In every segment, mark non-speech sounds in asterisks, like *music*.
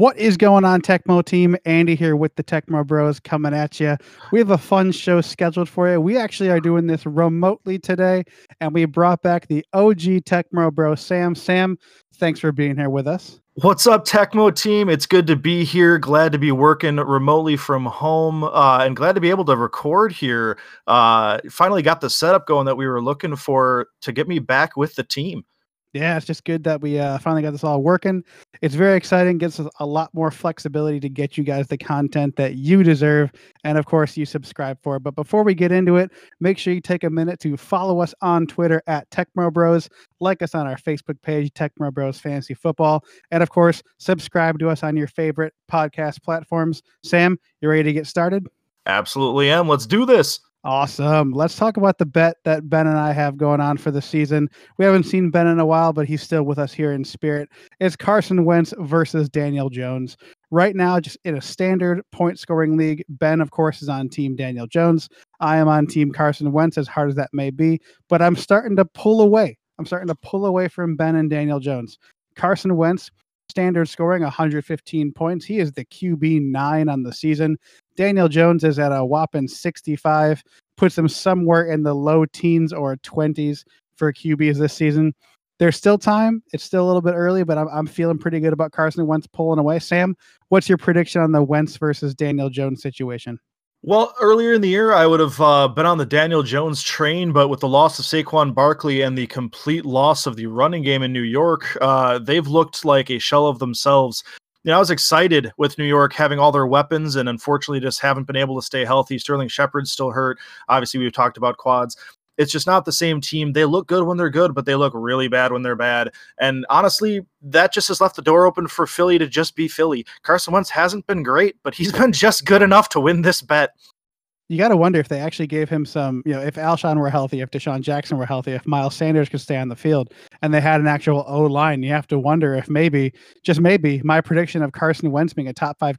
What is going on, Tecmo team? Andy here with the Tecmo Bros coming at you. We have a fun show scheduled for you. We actually are doing this remotely today, and we brought back the OG Tecmo Bro, Sam. Sam, thanks for being here with us. What's up, Tecmo team? It's good to be here. Glad to be working remotely from home, uh, and glad to be able to record here. Uh, finally got the setup going that we were looking for to get me back with the team yeah, it's just good that we uh, finally got this all working. It's very exciting, gives us a lot more flexibility to get you guys the content that you deserve. And of course, you subscribe for. But before we get into it, make sure you take a minute to follow us on Twitter at Tecmo Bros, like us on our Facebook page, Tecmo Bros Fantasy Football. And of course, subscribe to us on your favorite podcast platforms. Sam, you ready to get started? Absolutely am. Let's do this. Awesome. Let's talk about the bet that Ben and I have going on for the season. We haven't seen Ben in a while, but he's still with us here in spirit. It's Carson Wentz versus Daniel Jones. Right now, just in a standard point scoring league, Ben, of course, is on team Daniel Jones. I am on team Carson Wentz, as hard as that may be, but I'm starting to pull away. I'm starting to pull away from Ben and Daniel Jones. Carson Wentz, standard scoring 115 points. He is the QB nine on the season. Daniel Jones is at a whopping 65, puts him somewhere in the low teens or 20s for QBs this season. There's still time. It's still a little bit early, but I'm, I'm feeling pretty good about Carson Wentz pulling away. Sam, what's your prediction on the Wentz versus Daniel Jones situation? Well, earlier in the year, I would have uh, been on the Daniel Jones train, but with the loss of Saquon Barkley and the complete loss of the running game in New York, uh, they've looked like a shell of themselves. You know, I was excited with New York having all their weapons, and unfortunately, just haven't been able to stay healthy. Sterling Shepard's still hurt. Obviously, we've talked about quads. It's just not the same team. They look good when they're good, but they look really bad when they're bad. And honestly, that just has left the door open for Philly to just be Philly. Carson Wentz hasn't been great, but he's *laughs* been just good enough to win this bet. You got to wonder if they actually gave him some, you know, if Alshon were healthy, if DeSean Jackson were healthy, if Miles Sanders could stay on the field, and they had an actual O line. You have to wonder if maybe, just maybe, my prediction of Carson Wentz being a top five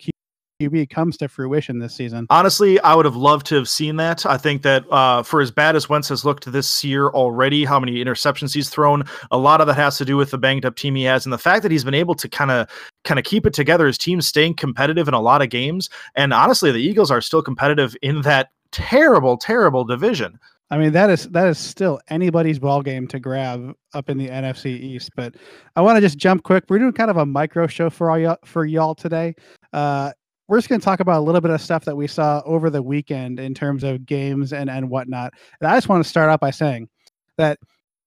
QB comes to fruition this season. Honestly, I would have loved to have seen that. I think that uh, for as bad as Wentz has looked this year already, how many interceptions he's thrown, a lot of that has to do with the banged up team he has, and the fact that he's been able to kind of kind of keep it together. His team's staying competitive in a lot of games, and honestly, the Eagles are still competitive in that terrible, terrible division. I mean that is that is still anybody's ball game to grab up in the NFC East. But I want to just jump quick. We're doing kind of a micro show for all y'all for y'all today. Uh, we're just going to talk about a little bit of stuff that we saw over the weekend in terms of games and and whatnot. And I just want to start out by saying that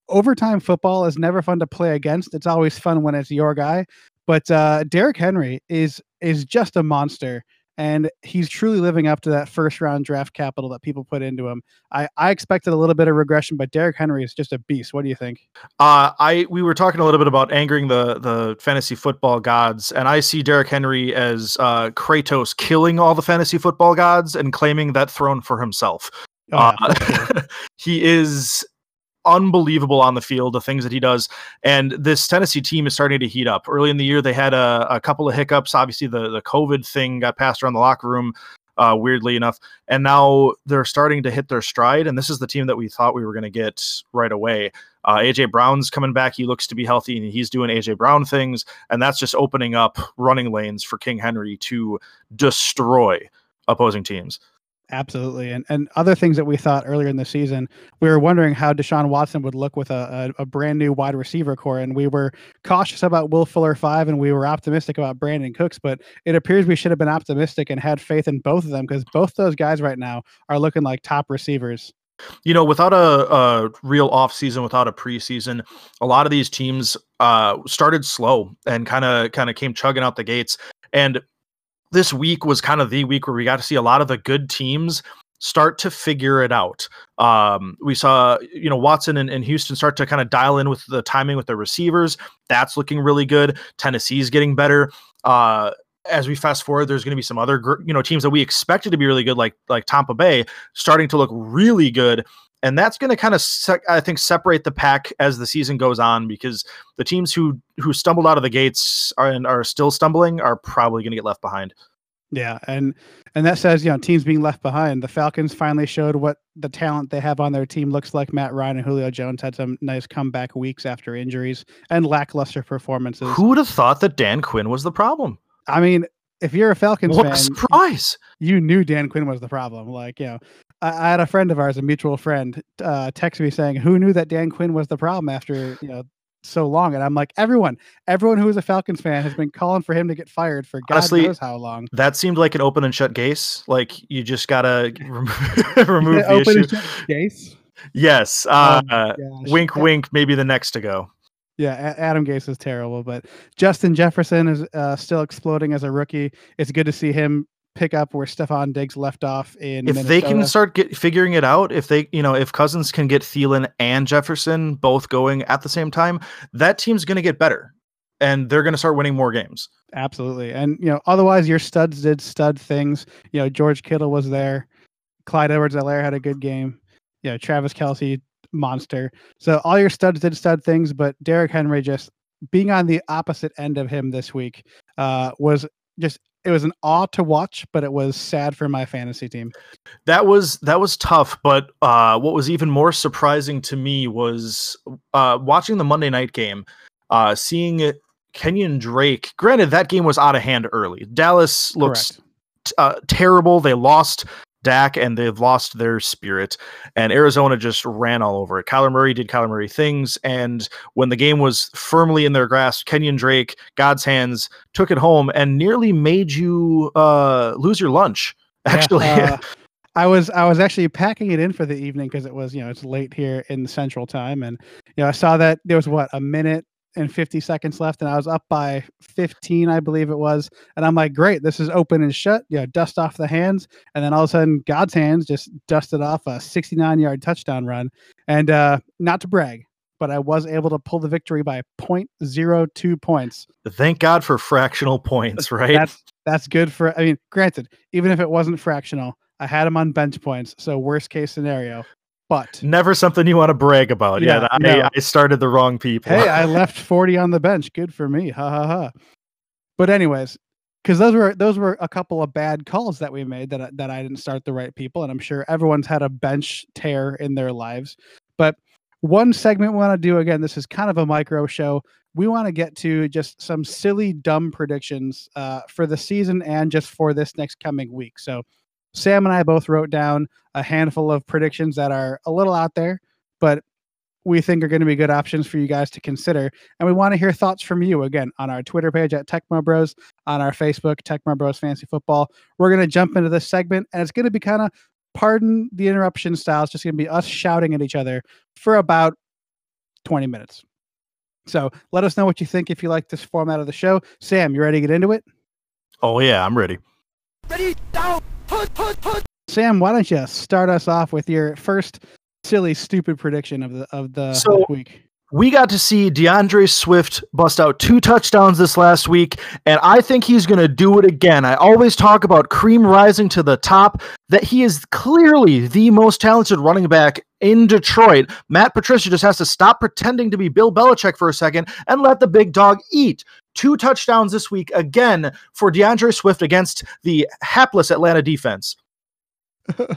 overtime football is never fun to play against. It's always fun when it's your guy. But uh, Derrick Henry is is just a monster, and he's truly living up to that first round draft capital that people put into him. I, I expected a little bit of regression, but Derrick Henry is just a beast. What do you think? Uh, I we were talking a little bit about angering the the fantasy football gods, and I see Derrick Henry as uh, Kratos killing all the fantasy football gods and claiming that throne for himself. Oh, yeah, uh, *laughs* he is unbelievable on the field, the things that he does. And this Tennessee team is starting to heat up. Early in the year, they had a, a couple of hiccups. Obviously, the, the COVID thing got passed around the locker room, uh, weirdly enough. And now they're starting to hit their stride. And this is the team that we thought we were going to get right away. Uh, AJ Brown's coming back. He looks to be healthy and he's doing AJ Brown things. And that's just opening up running lanes for King Henry to destroy opposing teams. Absolutely. And and other things that we thought earlier in the season, we were wondering how Deshaun Watson would look with a, a, a, brand new wide receiver core. And we were cautious about Will Fuller five and we were optimistic about Brandin Cooks, but it appears we should have been optimistic and had faith in both of them because both those guys right now are looking like top receivers. You know, without a, a real off season, without a preseason, a lot of these teams uh, started slow and kind of kind of came chugging out the gates. And this week was kind of the week where we got to see a lot of the good teams start to figure it out. Um, we saw, you know, Watson and, and Houston start to kind of dial in with the timing with the receivers. That's looking really good. Tennessee's getting better. Uh, as we fast forward, there's going to be some other, you know, teams that we expected to be really good, like like Tampa Bay, starting to look really good and that's going to kind of se- I think separate the pack as the season goes on because the teams who who stumbled out of the gates are and are still stumbling are probably going to get left behind. Yeah, and and that says you know teams being left behind. The Falcons finally showed what the talent they have on their team looks like. Matt Ryan and Julio Jones had some nice comeback weeks after injuries and lackluster performances. Who would have thought that Dan Quinn was the problem? I mean, if you're a Falcons What fan, a surprise! you knew Dan Quinn was the problem. Like, you know, I, I had a friend of ours, a mutual friend, uh, text me saying, "Who knew that Dan Quinn was the problem after you know so long?" And I'm like, everyone, everyone who is a Falcons fan has been calling for him to get fired for God Honestly, knows how long. That seemed like an open and shut case. Like you just gotta *laughs* rem- *laughs* remove the open issue. and shut case. Yes. Uh, Gosh. wink, wink. Maybe the next to go. Yeah, Adam Gase is terrible, but Justin Jefferson is uh, still exploding as a rookie. It's good to see him pick up where Stefon Diggs left off in. If they can start get, figuring it out, if they, you know, if Cousins can get Thielen and Jefferson both going at the same time, that team's going to get better, and they're going to start winning more games. Absolutely. And you know, otherwise your studs did stud things. You know, George Kittle was there. Clyde Edwards-Helaire had a good game. You know, Travis Kelce, monster. So all your studs did stud things, but Derrick Henry just being on the opposite end of him this week uh was just it was an awe to watch, but it was sad for my fantasy team. That was that was tough, but uh, what was even more surprising to me was uh, watching the Monday night game, uh, seeing Kenyon Drake. Granted, that game was out of hand early. Dallas looks t- uh, terrible. They lost Dak and they've lost their spirit. And Arizona just ran all over it. Kyler Murray did Kyler Murray things. And when the game was firmly in their grasp, Kenyon Drake, God's hands, took it home and nearly made you uh, lose your lunch. *laughs* Yeah, Actually, uh, I was I was actually packing it in for the evening because it was you know it's late here in Central Time, and you know I saw that there was what a minute and fifty seconds left, and I was up by fifteen, I believe it was, and I'm like, great, this is open and shut. You know, dust off the hands, and then all of a sudden, God's hands just dusted off a 69 yard touchdown run, and uh, not to brag. But I was able to pull the victory by 0.02 points. thank God for fractional points, right? That's that's good for. I mean, granted, even if it wasn't fractional, I had him on bench points, so worst case scenario. But Never something you want to brag about. Yeah, Yeah, I, no. I started the wrong people. hey, I *laughs* left forty on the bench. Good for me. Ha ha ha. But anyways, because those were those were a couple of bad calls that we made that I- that I didn't start the right people, and I'm sure everyone's had a bench tear in their lives. But one segment we want to do again. This is kind of a micro show. We want to get to just some silly, dumb predictions uh, for the season and just for this next coming week. So, Sam and I both wrote down a handful of predictions that are a little out there, but we think are going to be good options for you guys to consider. And we want to hear thoughts from you again on our Twitter page at Tecmo Bros, on our Facebook, Tecmo Bros Fantasy Football. We're going to jump into this segment, and it's going to be kind of, pardon the interruption style, it's just going to be us shouting at each other for about 20 minutes. So let us know what you think if you like this format of the show. Sam, you ready to get into it? oh yeah, I'm ready. ready. Sam, why don't you start us off with your first silly, stupid prediction of the of the So- week? We got to see DeAndre Swift bust out two touchdowns this last week, and I think he's going to do it again. I always talk about cream rising to the top, that he is clearly the most talented running back in Detroit. Matt Patricia just has to stop pretending to be Bill Belichick for a second and let the big dog eat. Two touchdowns this week again for DeAndre Swift against the hapless Atlanta defense.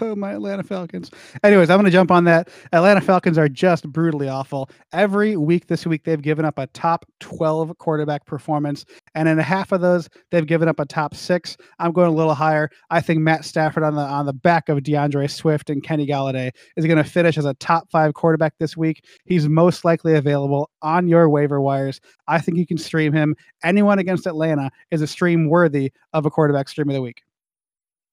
Oh, *laughs* my Atlanta Falcons. Anyways, I'm going to jump on that. Atlanta Falcons are just brutally awful. Every week this week, they've given up a top 12 quarterback performance. And in half of those, they've given up a top six. I'm going a little higher. I think Matt Stafford on the on the back of DeAndre Swift and Kenny Golladay is going to finish as a top five quarterback this week. He's most likely available on your waiver wires. I think you can stream him. Anyone against Atlanta is a stream worthy of a quarterback stream of the week.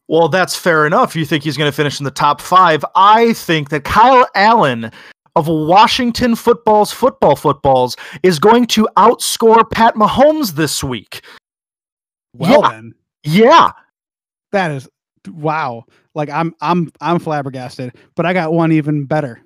Well, that's fair enough. You think he's going to finish in the top five. I think that Kyle Allen of Washington football's football footballs is going to outscore Pat Mahomes this week. Well Yeah. then. Yeah. That is wow. Like I'm I'm I'm flabbergasted, but I got one even better.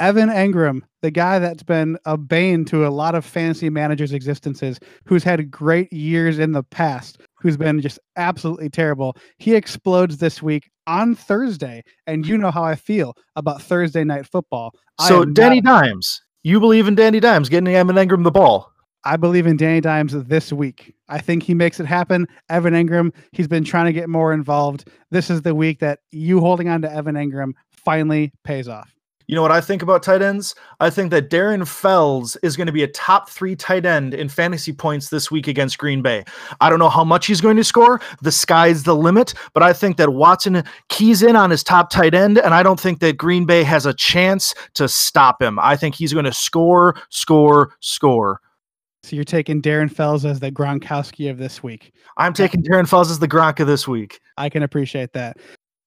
Evan Engram, the guy that's been a bane to a lot of fantasy managers' existences, who's had great years in the past, who's been just absolutely terrible. He explodes this week on Thursday, and you know how I feel about Thursday night football. So, Danny not- Dimes, you believe in Danny Dimes getting Evan Engram the ball? I believe in Danny Dimes this week. I think he makes it happen. Evan Engram, he's been trying to get more involved. This is the week that you holding on to Evan Engram finally pays off. You know what I think about tight ends? I think that Darren Fells is going to be a top three tight end in fantasy points this week against Green Bay. I don't know how much he's going to score. The sky's the limit, but I think that Watson keys in on his top tight end, and I don't think that Green Bay has a chance to stop him. I think he's going to score, score, score. So you're taking Darren Fells as the Gronkowski of this week. I'm taking Darren Fells as the Gronk of this week. I can appreciate that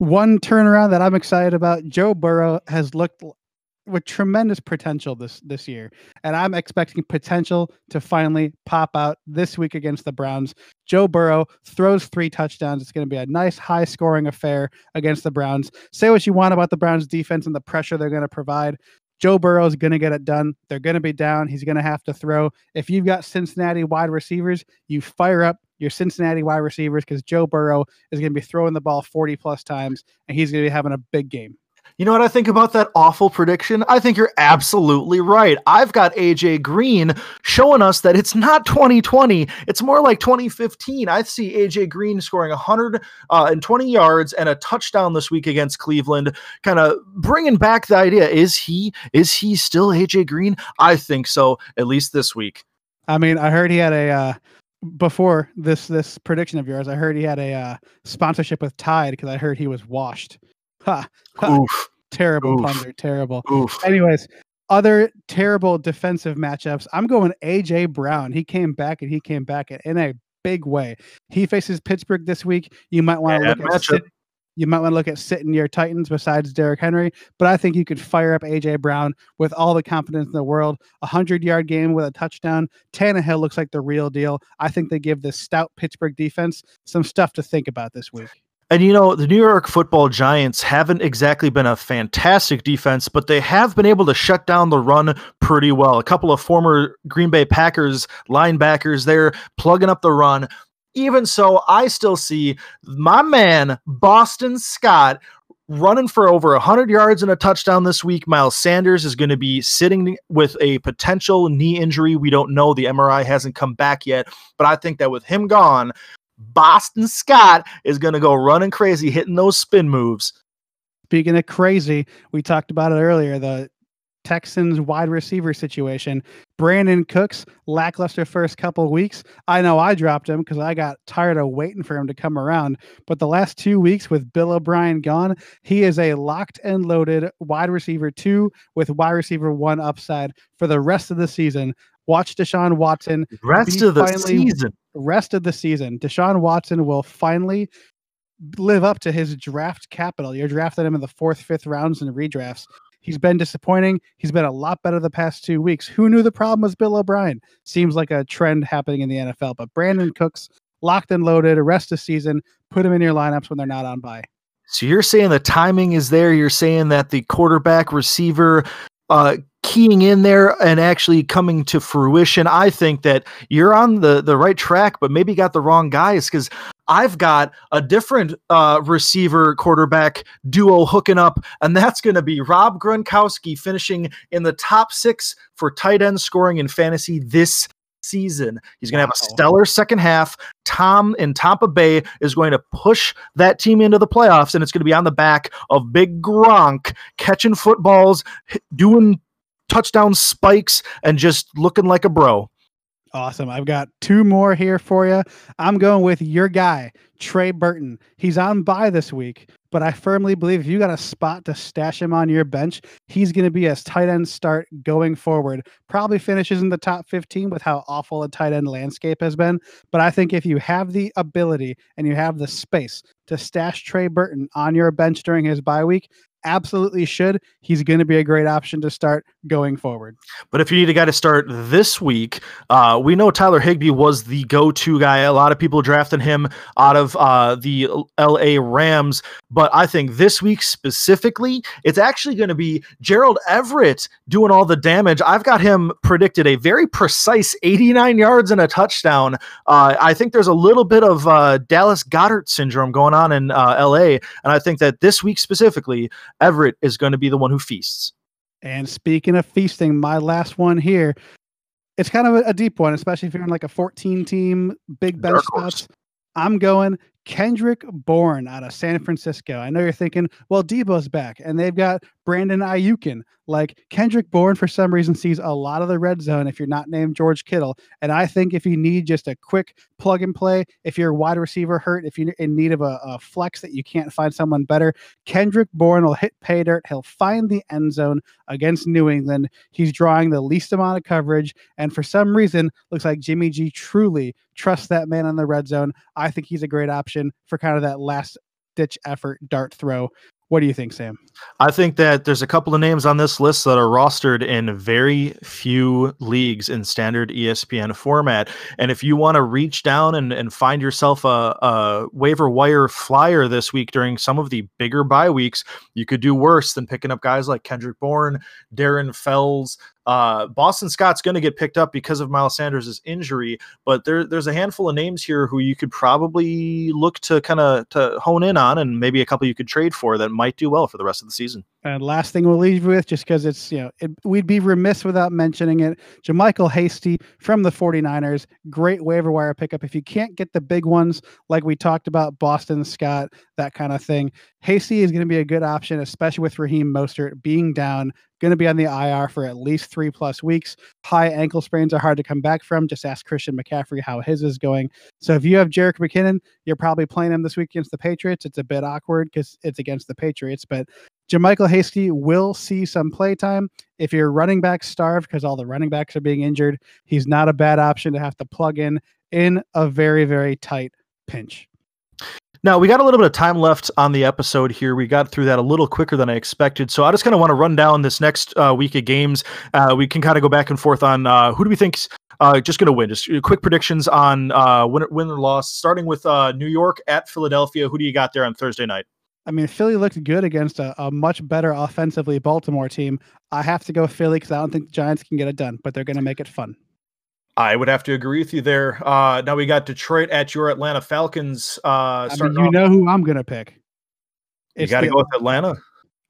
one turnaround that I'm excited about. Joe Burrow has looked with tremendous potential this this year, and I'm expecting potential to finally pop out this week against the Browns. Joe Burrow throws three touchdowns. It's going to be a nice high scoring affair against the Browns. Say what you want about the Browns defense and the pressure they're going to provide. Joe Burrow is going to get it done. They're going to be down. He's going to have to throw. If you've got Cincinnati wide receivers, you fire up your Cincinnati wide receivers because Joe Burrow is going to be throwing the ball 40 plus times and he's going to be having a big game. You know what I think about that awful prediction? I think you're absolutely right. I've got AJ Green showing us that it's not 2020, it's more like 2015. I see AJ Green scoring 120 uh, yards and a touchdown this week against Cleveland, kind of bringing back the idea is he is he still AJ Green? I think so, at least this week. I mean, I heard he had a uh, before this this prediction of yours, I heard he had a uh, sponsorship with Tide because I heard he was washed. Ha, ha. Oof. Terrible Oof. plunder, terrible. Oof. Anyways, other terrible defensive matchups. I'm going AJ Brown. He came back and he came back in a big way. He faces Pittsburgh this week. You might want to look at you might want to look at sitting your Titans besides Derrick Henry, but I think you could fire up AJ Brown with all the confidence in the world. A hundred yard game with a touchdown. Tannehill looks like the real deal. I think they give this stout Pittsburgh defense some stuff to think about this week. And you know, the New York football giants haven't exactly been a fantastic defense, but they have been able to shut down the run pretty well. A couple of former Green Bay Packers linebackers there plugging up the run. Even so, I still see my man, Boston Scott, running for over 100 yards and a touchdown this week. Miles Sanders is going to be sitting with a potential knee injury. We don't know. The MRI hasn't come back yet. But I think that with him gone, Boston Scott is going to go running crazy, hitting those spin moves. Speaking of crazy, we talked about it earlier. The Texans wide receiver situation. Brandin Cooks, lackluster first couple weeks. I know I dropped him because I got tired of waiting for him to come around. But the last two weeks with Bill O'Brien gone, he is a locked and loaded wide receiver two with wide receiver one upside for the rest of the season. Watch Deshaun Watson. Rest of the finally, season. Rest of the season. Deshaun Watson will finally live up to his draft capital. You're drafting him in the fourth, fifth rounds in redrafts. He's been disappointing. He's been a lot better the past two weeks. Who knew the problem was Bill O'Brien? Seems like a trend happening in the NFL. But Brandin Cooks locked and loaded, rest of season, put him in your lineups when they're not on bye. So you're saying the timing is there. You're saying that the quarterback receiver uh, keying in there and actually coming to fruition. I think that you're on the the right track, but maybe got the wrong guys because I've got a different uh, receiver quarterback duo hooking up, and that's going to be Rob Gronkowski finishing in the top six for tight end scoring in fantasy this season. He's going to have a stellar second half. Tom in Tampa Bay is going to push that team into the playoffs, and it's going to be on the back of Big Gronk catching footballs, doing touchdown spikes, and just looking like a bro. Awesome. I've got two more here for you. I'm going with your guy, Trey Burton. He's on bye this week, but I firmly believe if you got a spot to stash him on your bench, he's going to be a tight end start going forward. Probably finishes in the top 15 with how awful a tight end landscape has been. But I think if you have the ability and you have the space to stash Trey Burton on your bench during his bye week, absolutely should. He's going to be a great option to start going forward. But if you need a guy to start this week, uh, we know Tyler Higbee was the go-to guy. A lot of people drafted him out of uh, the L.A. Rams, but I think this week specifically, it's actually going to be Gerald Everett doing all the damage. I've got him predicted a very precise 89 yards and a touchdown. Uh, I think there's a little bit of uh, Dallas Goedert syndrome going on in uh, L.A., and I think that this week specifically, Everett is going to be the one who feasts. And speaking of feasting, my last one here, it's kind of a, a deep one, especially if you're in like a 14 team big bench spots. I'm going Kendrick Bourne out of San Francisco. I know you're thinking, well, Deebo's back, and they've got Brandon Aiyukon. Like Kendrick Bourne, for some reason, sees a lot of the red zone if you're not named George Kittle. And I think if you need just a quick plug and play, if you're a wide receiver hurt, if you're in need of a, a flex that you can't find someone better, Kendrick Bourne will hit pay dirt. He'll find the end zone against New England. He's drawing the least amount of coverage. And for some reason, looks like Jimmy G truly trusts that man on the red zone. I think he's a great option for kind of that last ditch effort dart throw what do you think, Sam? I think that there's a couple of names on this list that are rostered in very few leagues in standard ESPN format. And if you want to reach down and, and find yourself a, a waiver wire flyer this week during some of the bigger bye weeks, you could do worse than picking up guys like Kendrick Bourne, Darren Fells, uh, Boston Scott's going to get picked up because of Miles Sanders' injury, but there, there's a handful of names here who you could probably look to kind of to hone in on, and maybe a couple you could trade for that might do well for the rest of the season. And last thing we'll leave with, just because it's, you know, it, we'd be remiss without mentioning it. JaMycal Hasty from the 49ers, great waiver wire pickup. If you can't get the big ones, like we talked about, Boston Scott, that kind of thing, Hasty is going to be a good option, especially with Raheem Mostert being down, going to be on the IR for at least three plus weeks. High ankle sprains are hard to come back from. Just ask Christian McCaffrey how his is going. So if you have Jerick McKinnon, you're probably playing him this week against the Patriots. It's a bit awkward because it's against the Patriots, but JaMycal Hasty will see some playtime. If you're running back starved because all the running backs are being injured, he's not a bad option to have to plug in in a very, very tight pinch. Now, we got a little bit of time left on the episode here. We got through that a little quicker than I expected. So I just kind of want to run down this next uh, week of games. Uh, we can kind of go back and forth on uh, who do we think's uh, just going to win. Just uh, quick predictions on uh, win, win or loss, starting with New York at Philadelphia. Who do you got there on Thursday night? I mean, Philly looked good against a, a much better offensively Baltimore team. I have to go Philly because I don't think the Giants can get it done, but they're going to make it fun. I would have to agree with you there. Uh, now we got Detroit at your Atlanta Falcons. Uh, I mean, you off. know who I'm going to pick. It's you got to go with Atlanta.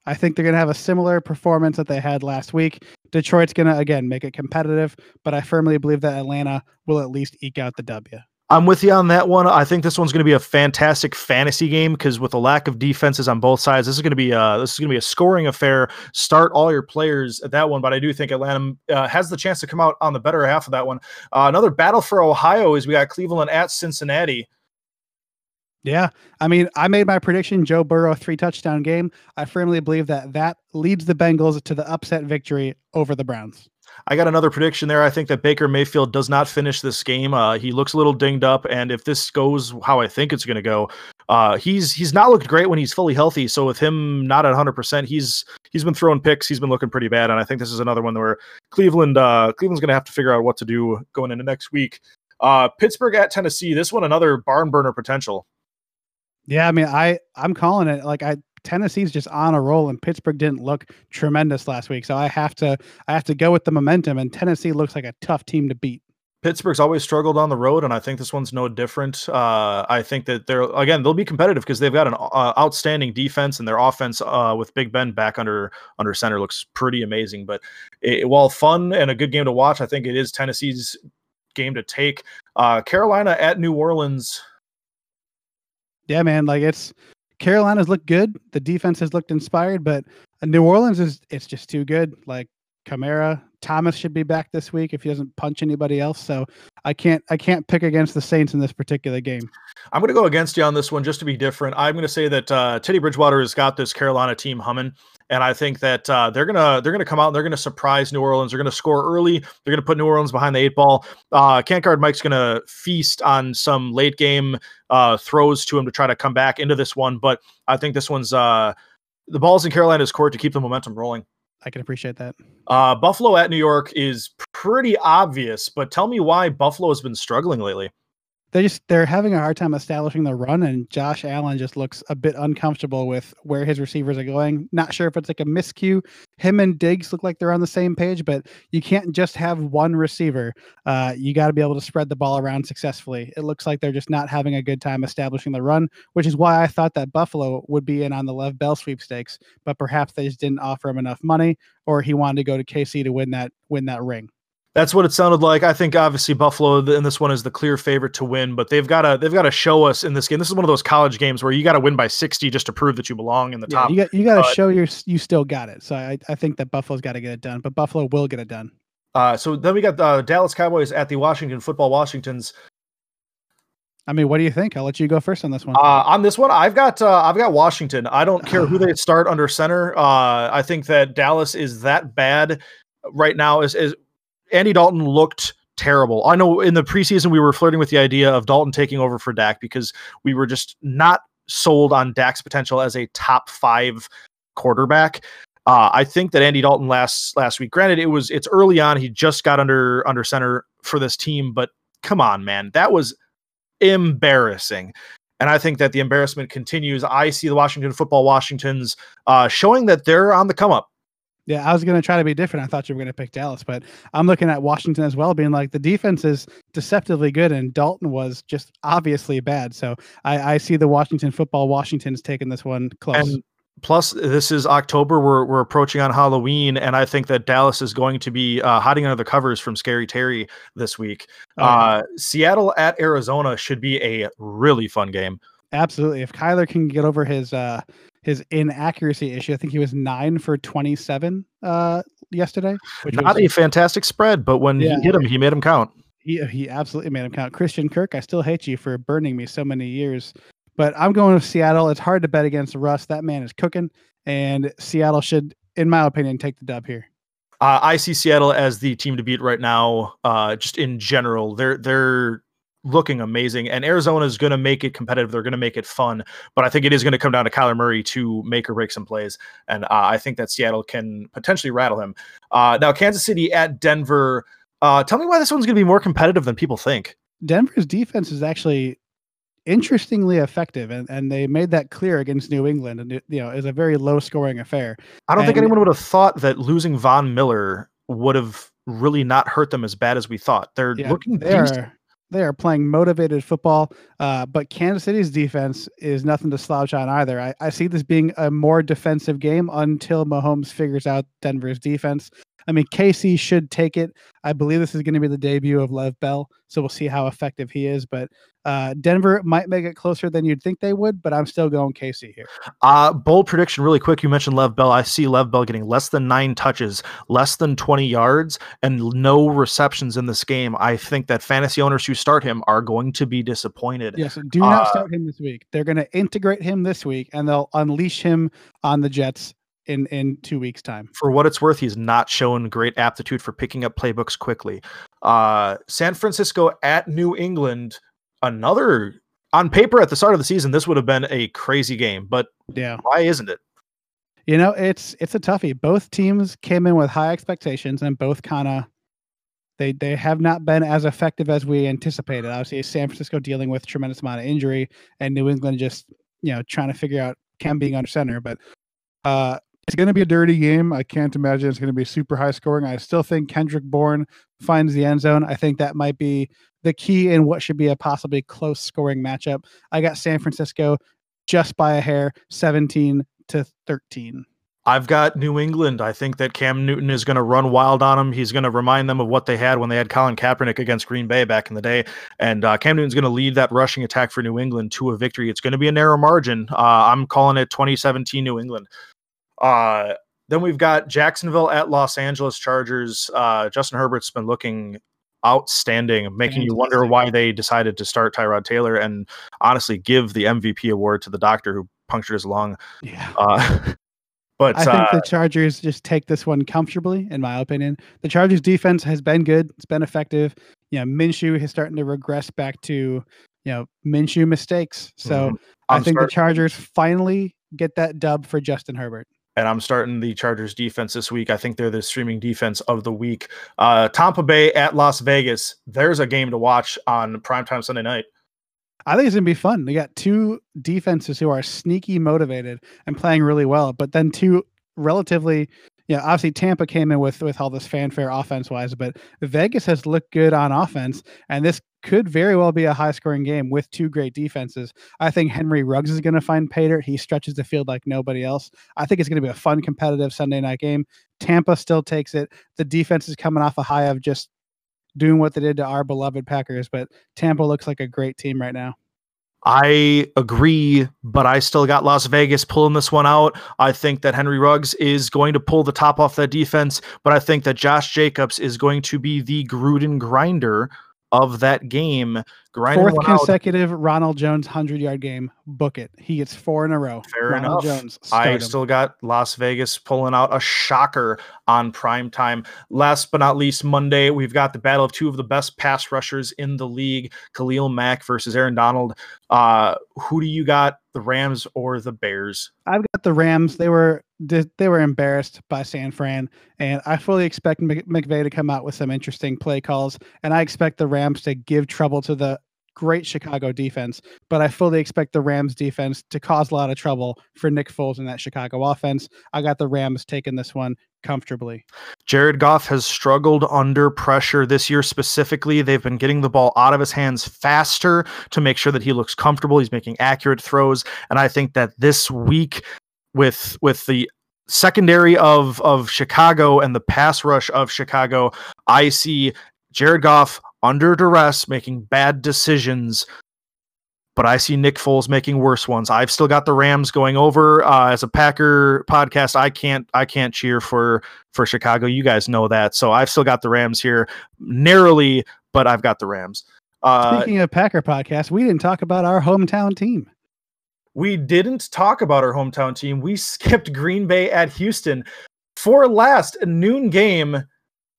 I think they're going to have a similar performance that they had last week. Detroit's going to, again, make it competitive, but I firmly believe that Atlanta will at least eke out the W. I'm with you on that one. I think this one's going to be a fantastic fantasy game because with the lack of defenses on both sides, this is going to be a, this is going to be a scoring affair. Start all your players at that one, but I do think Atlanta uh, has the chance to come out on the better half of that one. Uh, another battle for Ohio is we got Cleveland at Cincinnati. Yeah, I mean, I made my prediction: Joe Burrow three touchdown game. I firmly believe that that leads the Bengals to the upset victory over the Browns. I got another prediction there. I think that Baker Mayfield does not finish this game. Uh, he looks a little dinged up, and if this goes how I think it's going to go, uh, he's he's not looked great when he's fully healthy. So with him not at 100, percent he's he's been throwing picks. He's been looking pretty bad, and I think this is another one where Cleveland uh, Cleveland's going to have to figure out what to do going into next week. Uh, Pittsburgh at Tennessee. This one another barn burner potential. Yeah, I mean, I I'm calling it. Like I Tennessee's just on a roll, and Pittsburgh didn't look tremendous last week. So I have to I have to go with the momentum, and Tennessee looks like a tough team to beat. Pittsburgh's always struggled on the road, and I think this one's no different. Uh, I think that they're again they'll be competitive because they've got an uh, outstanding defense, and their offense uh, with Big Ben back under under center looks pretty amazing. But it, while fun and a good game to watch, I think it is Tennessee's game to take. Uh, Carolina at New Orleans. Yeah, man, like it's Carolina's looked good. The defense has looked inspired, but New Orleans is it's just too good. Like Kamara, Thomas should be back this week if he doesn't punch anybody else. So I can't I can't pick against the Saints in this particular game. I'm going to go against you on this one just to be different. I'm going to say that uh, Teddy Bridgewater has got this Carolina team humming, and I think that uh, they're gonna they're gonna come out and they're gonna surprise New Orleans. They're gonna score early. They're gonna put New Orleans behind the eight ball. Uh, Can't guard Mike's gonna feast on some late game uh, throws to him to try to come back into this one. But I think this one's uh, the ball's in Carolina's court to keep the momentum rolling. I can appreciate that. Uh, Buffalo at New York is pretty obvious, but tell me why Buffalo has been struggling lately they just they're having a hard time establishing the run and Josh Allen just looks a bit uncomfortable with where his receivers are going. Not sure if it's like a miscue. Him and Diggs look like they're on the same page, but you can't just have one receiver. Uh, you got to be able to spread the ball around successfully. It looks like they're just not having a good time establishing the run, which is why I thought that Buffalo would be in on the Lev Bell sweepstakes, but perhaps they just didn't offer him enough money or he wanted to go to KC to win that win that ring. That's what it sounded like. I think obviously Buffalo in this one is the clear favorite to win, but they've got to they've got to show us in this game. This is one of those college games where you got to win by 60 just to prove that you belong in the Yeah, top. you got you got to uh, show your you still got it. So I, I think that Buffalo's got to get it done, but Buffalo will get it done. Uh, so then we got uh, Dallas Cowboys at the Washington Football Washingtons. I mean, what do you think? I'll let you go first on this one. Uh, on this one, I've got uh, I've got Washington. I don't care who they *laughs* start under center. Uh, I think that Dallas is that bad right now. Is is Andy Dalton looked terrible. I know in the preseason we were flirting with the idea of Dalton taking over for Dak because we were just not sold on Dak's potential as a top five quarterback. Uh, I think that Andy Dalton last last week. Granted, it was it's early on. He just got under under center for this team, but come on, man, that was embarrassing. And I think that the embarrassment continues. I see the Washington football Washingtons uh, showing that they're on the come up. Yeah, I was going to try to be different. I thought you were going to pick Dallas, but I'm looking at Washington as well, being like the defense is deceptively good, and Dalton was just obviously bad. So I, I see the Washington football Washington's taking this one close. And plus, this is October. We're we're approaching on Halloween, and I think that Dallas is going to be uh, hiding under the covers from Scary Terry this week. Oh, yeah. Uh, Seattle at Arizona should be a really fun game. Absolutely. If Kyler can get over his uh his inaccuracy issue, I think he was nine for 27 uh yesterday, which Not was, a fantastic spread, but when Yeah. he hit him, he made him count. he, he absolutely made him count. Christian Kirk, I still hate you for burning me so many years, but I'm going to Seattle. It's hard to bet against Russ. That man is cooking, and Seattle should, in my opinion, take the dub here. Uh, I see Seattle as the team to beat right now. Uh, just in general, they're they're looking amazing, and Arizona is going to make it competitive. They're going to make it fun, but I think it is going to come down to Kyler Murray to make or break some plays, and uh, I think that Seattle can potentially rattle him. Uh, now, Kansas City at Denver. Uh, tell me why this one's going to be more competitive than people think. Denver's defense is actually interestingly effective, and, and they made that clear against New England, and it, you know, is a very low scoring affair. I don't think anyone would have thought that losing Von Miller would have really not hurt them as bad as we thought. They're Yeah, looking they decent. are they are playing motivated football, uh, but Kansas City's defense is nothing to slouch on either. I, I see this being a more defensive game until Mahomes figures out Denver's defense. I mean, Casey should take it. I believe this is going to be the debut of Lev Bell, so we'll see how effective he is. But uh, Denver might make it closer than you'd think they would, but I'm still going Casey here. Uh, bold prediction, really quick. You mentioned Lev Bell. I see Lev Bell getting less than nine touches, less than 20 yards, and no receptions in this game. I think that fantasy owners who start him are going to be disappointed. Yes, do not Uh, start him this week. They're going to integrate him this week, and they'll unleash him on the Jets in in two weeks' time. For what it's worth, he's not shown great aptitude for picking up playbooks quickly. Uh, San Francisco at New England, another on paper at the start of the season, this would have been a crazy game, but Yeah. why isn't it? You know, it's it's a toughie. Both teams came in with high expectations, and both kind of they they have not been as effective as we anticipated. Obviously, San Francisco dealing with tremendous amount of injury, and New England just you know trying to figure out Cam being under center. But uh, it's going to be a dirty game. I can't imagine it's going to be super high scoring. I still think Kendrick Bourne finds the end zone. I think that might be the key in what should be a possibly close scoring matchup. I got San Francisco just by a hair, seventeen to thirteen. I've got New England. I think that Cam Newton is going to run wild on them. He's going to remind them of what they had when they had Colin Kaepernick against Green Bay back in the day. And uh, Cam Newton's going to lead that rushing attack for New England to a victory. It's going to be a narrow margin. Uh, I'm calling it 2017 New England. Uh, then we've got Jacksonville at Los Angeles Chargers. Uh, Justin Herbert's been looking outstanding, making you wonder why they decided to start Tyrod Taylor and honestly give the MVP award to the doctor who punctured his lung. Yeah. Uh, *laughs* but I think uh, the Chargers just take this one comfortably, in my opinion. The Chargers defense has been good. It's been effective. You know, Minshew is starting to regress back to, you know, Minshew mistakes. So Mhm. I think start- the Chargers finally get that dub for Justin Herbert. And I'm starting the Chargers defense this week. I think they're the streaming defense of the week. Uh, Tampa Bay at Las Vegas. There's a game to watch on primetime Sunday night. I think it's gonna be fun. We got two defenses who are sneaky motivated and playing really well, but then two relatively, know, obviously Tampa came in with with all this fanfare offense wise, but Vegas has looked good on offense, and this could very well be a high scoring game with two great defenses. I think Henry Ruggs is going to find dirt. He stretches the field like nobody else. I think it's going to be a fun, competitive Sunday night game. Tampa still takes it. The defense is coming off a high of just doing what they did to our beloved Packers. But Tampa looks like a great team right now. I agree, but I still got Las Vegas pulling this one out. I think that Henry Ruggs is going to pull the top off that defense, but I think that Josh Jacobs is going to be the Gruden grinder of that game. Fourth consecutive out. Ronald Jones 100 yard game. Book it. He gets four in a row. Fair Ronald enough. Jones, I him. still got Las Vegas pulling out a shocker on prime time. Last but not least, Monday, we've got the battle of two of the best pass rushers in the league Khalil Mack versus Aaron Donald. Uh, who do you got, the Rams or the Bears? I've got the Rams. They were they were embarrassed by San Fran, and I fully expect McVay to come out with some interesting play calls, and I expect the Rams to give trouble to the great Chicago defense, but I fully expect the Rams defense to cause a lot of trouble for Nick Foles in that Chicago offense. I got the Rams taking this one comfortably. Jared Goff has struggled under pressure this year specifically. They've been getting the ball out of his hands faster to make sure that he looks comfortable. He's making accurate throws, and I think that this week with with the secondary of of Chicago and the pass rush of Chicago, I see Jared Goff under duress making bad decisions. But I see Nick Foles making worse ones. I've still got the Rams going over. Uh, as a Packer podcast, I can't I can't cheer for for Chicago. You guys know that. So I've still got the Rams here narrowly, but I've got the Rams. Uh, Speaking of Packer podcast, we didn't talk about our hometown team we didn't talk about our hometown team. We skipped Green Bay at Houston for last noon game.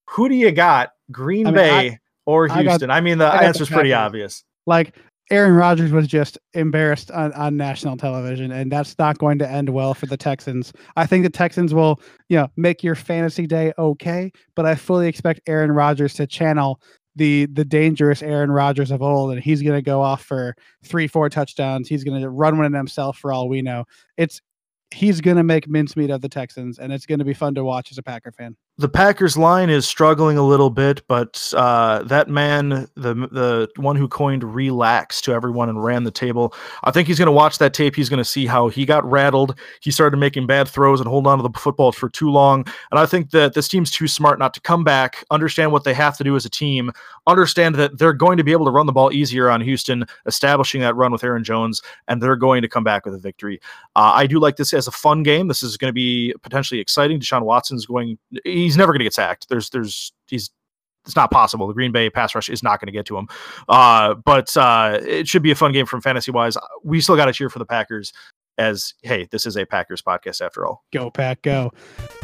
Who do you got, Green I mean, Bay I, or Houston? I, got, I mean, the answer's is pretty obvious. Like Aaron Rodgers was just embarrassed on, on national television, and that's not going to end well for the Texans. I think the Texans will, you know, make your fantasy day okay, but I fully expect Aaron Rodgers to channel the the dangerous Aaron Rodgers of old, and he's going to go off for three, four touchdowns. He's going to run one himself for all we know. It's he's going to make mincemeat of the Texans, and it's going to be fun to watch as a Packer fan the Packers line is struggling a little bit, but uh, that man, the the one who coined "relax" to everyone and ran the table, I think he's going to watch that tape. He's going to see how he got rattled. He started making bad throws and hold on to the football for too long. And I think that this team's too smart not to come back, understand what they have to do as a team, understand that they're going to be able to run the ball easier on Houston, establishing that run with Aaron Jones, and they're going to come back with a victory. Uh, I do like this as a fun game. This is going to be potentially exciting. Deshaun Watson's going. He he's never going to get sacked. There's there's he's it's not possible. The Green Bay pass rush is not going to get to him. Uh, but uh, it should be a fun game from fantasy wise. We still got to cheer for the Packers. As hey, this is a Packers podcast after all. Go Pack, go!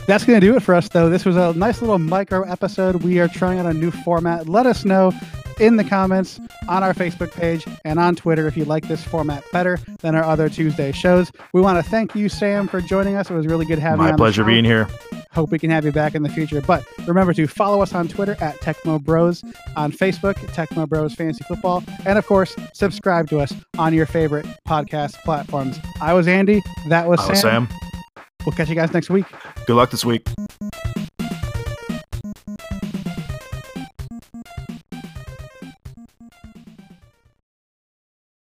That's going to do it for us, though. This was a nice little micro episode. We are trying out a new format. Let us know in the comments on our Facebook page and on Twitter if you like this format better than our other Tuesday shows. We want to thank you, Sam, for joining us. It was really good having My you. My pleasure being here. Hope we can have you back in the future. But remember to follow us on Twitter at Tecmo Bros, on Facebook, Tecmo Bros Fantasy Football, and of course, subscribe to us on your favorite podcast platforms. I was Andy. That was Sam. Was Sam. We'll catch you guys next week. Good luck this week.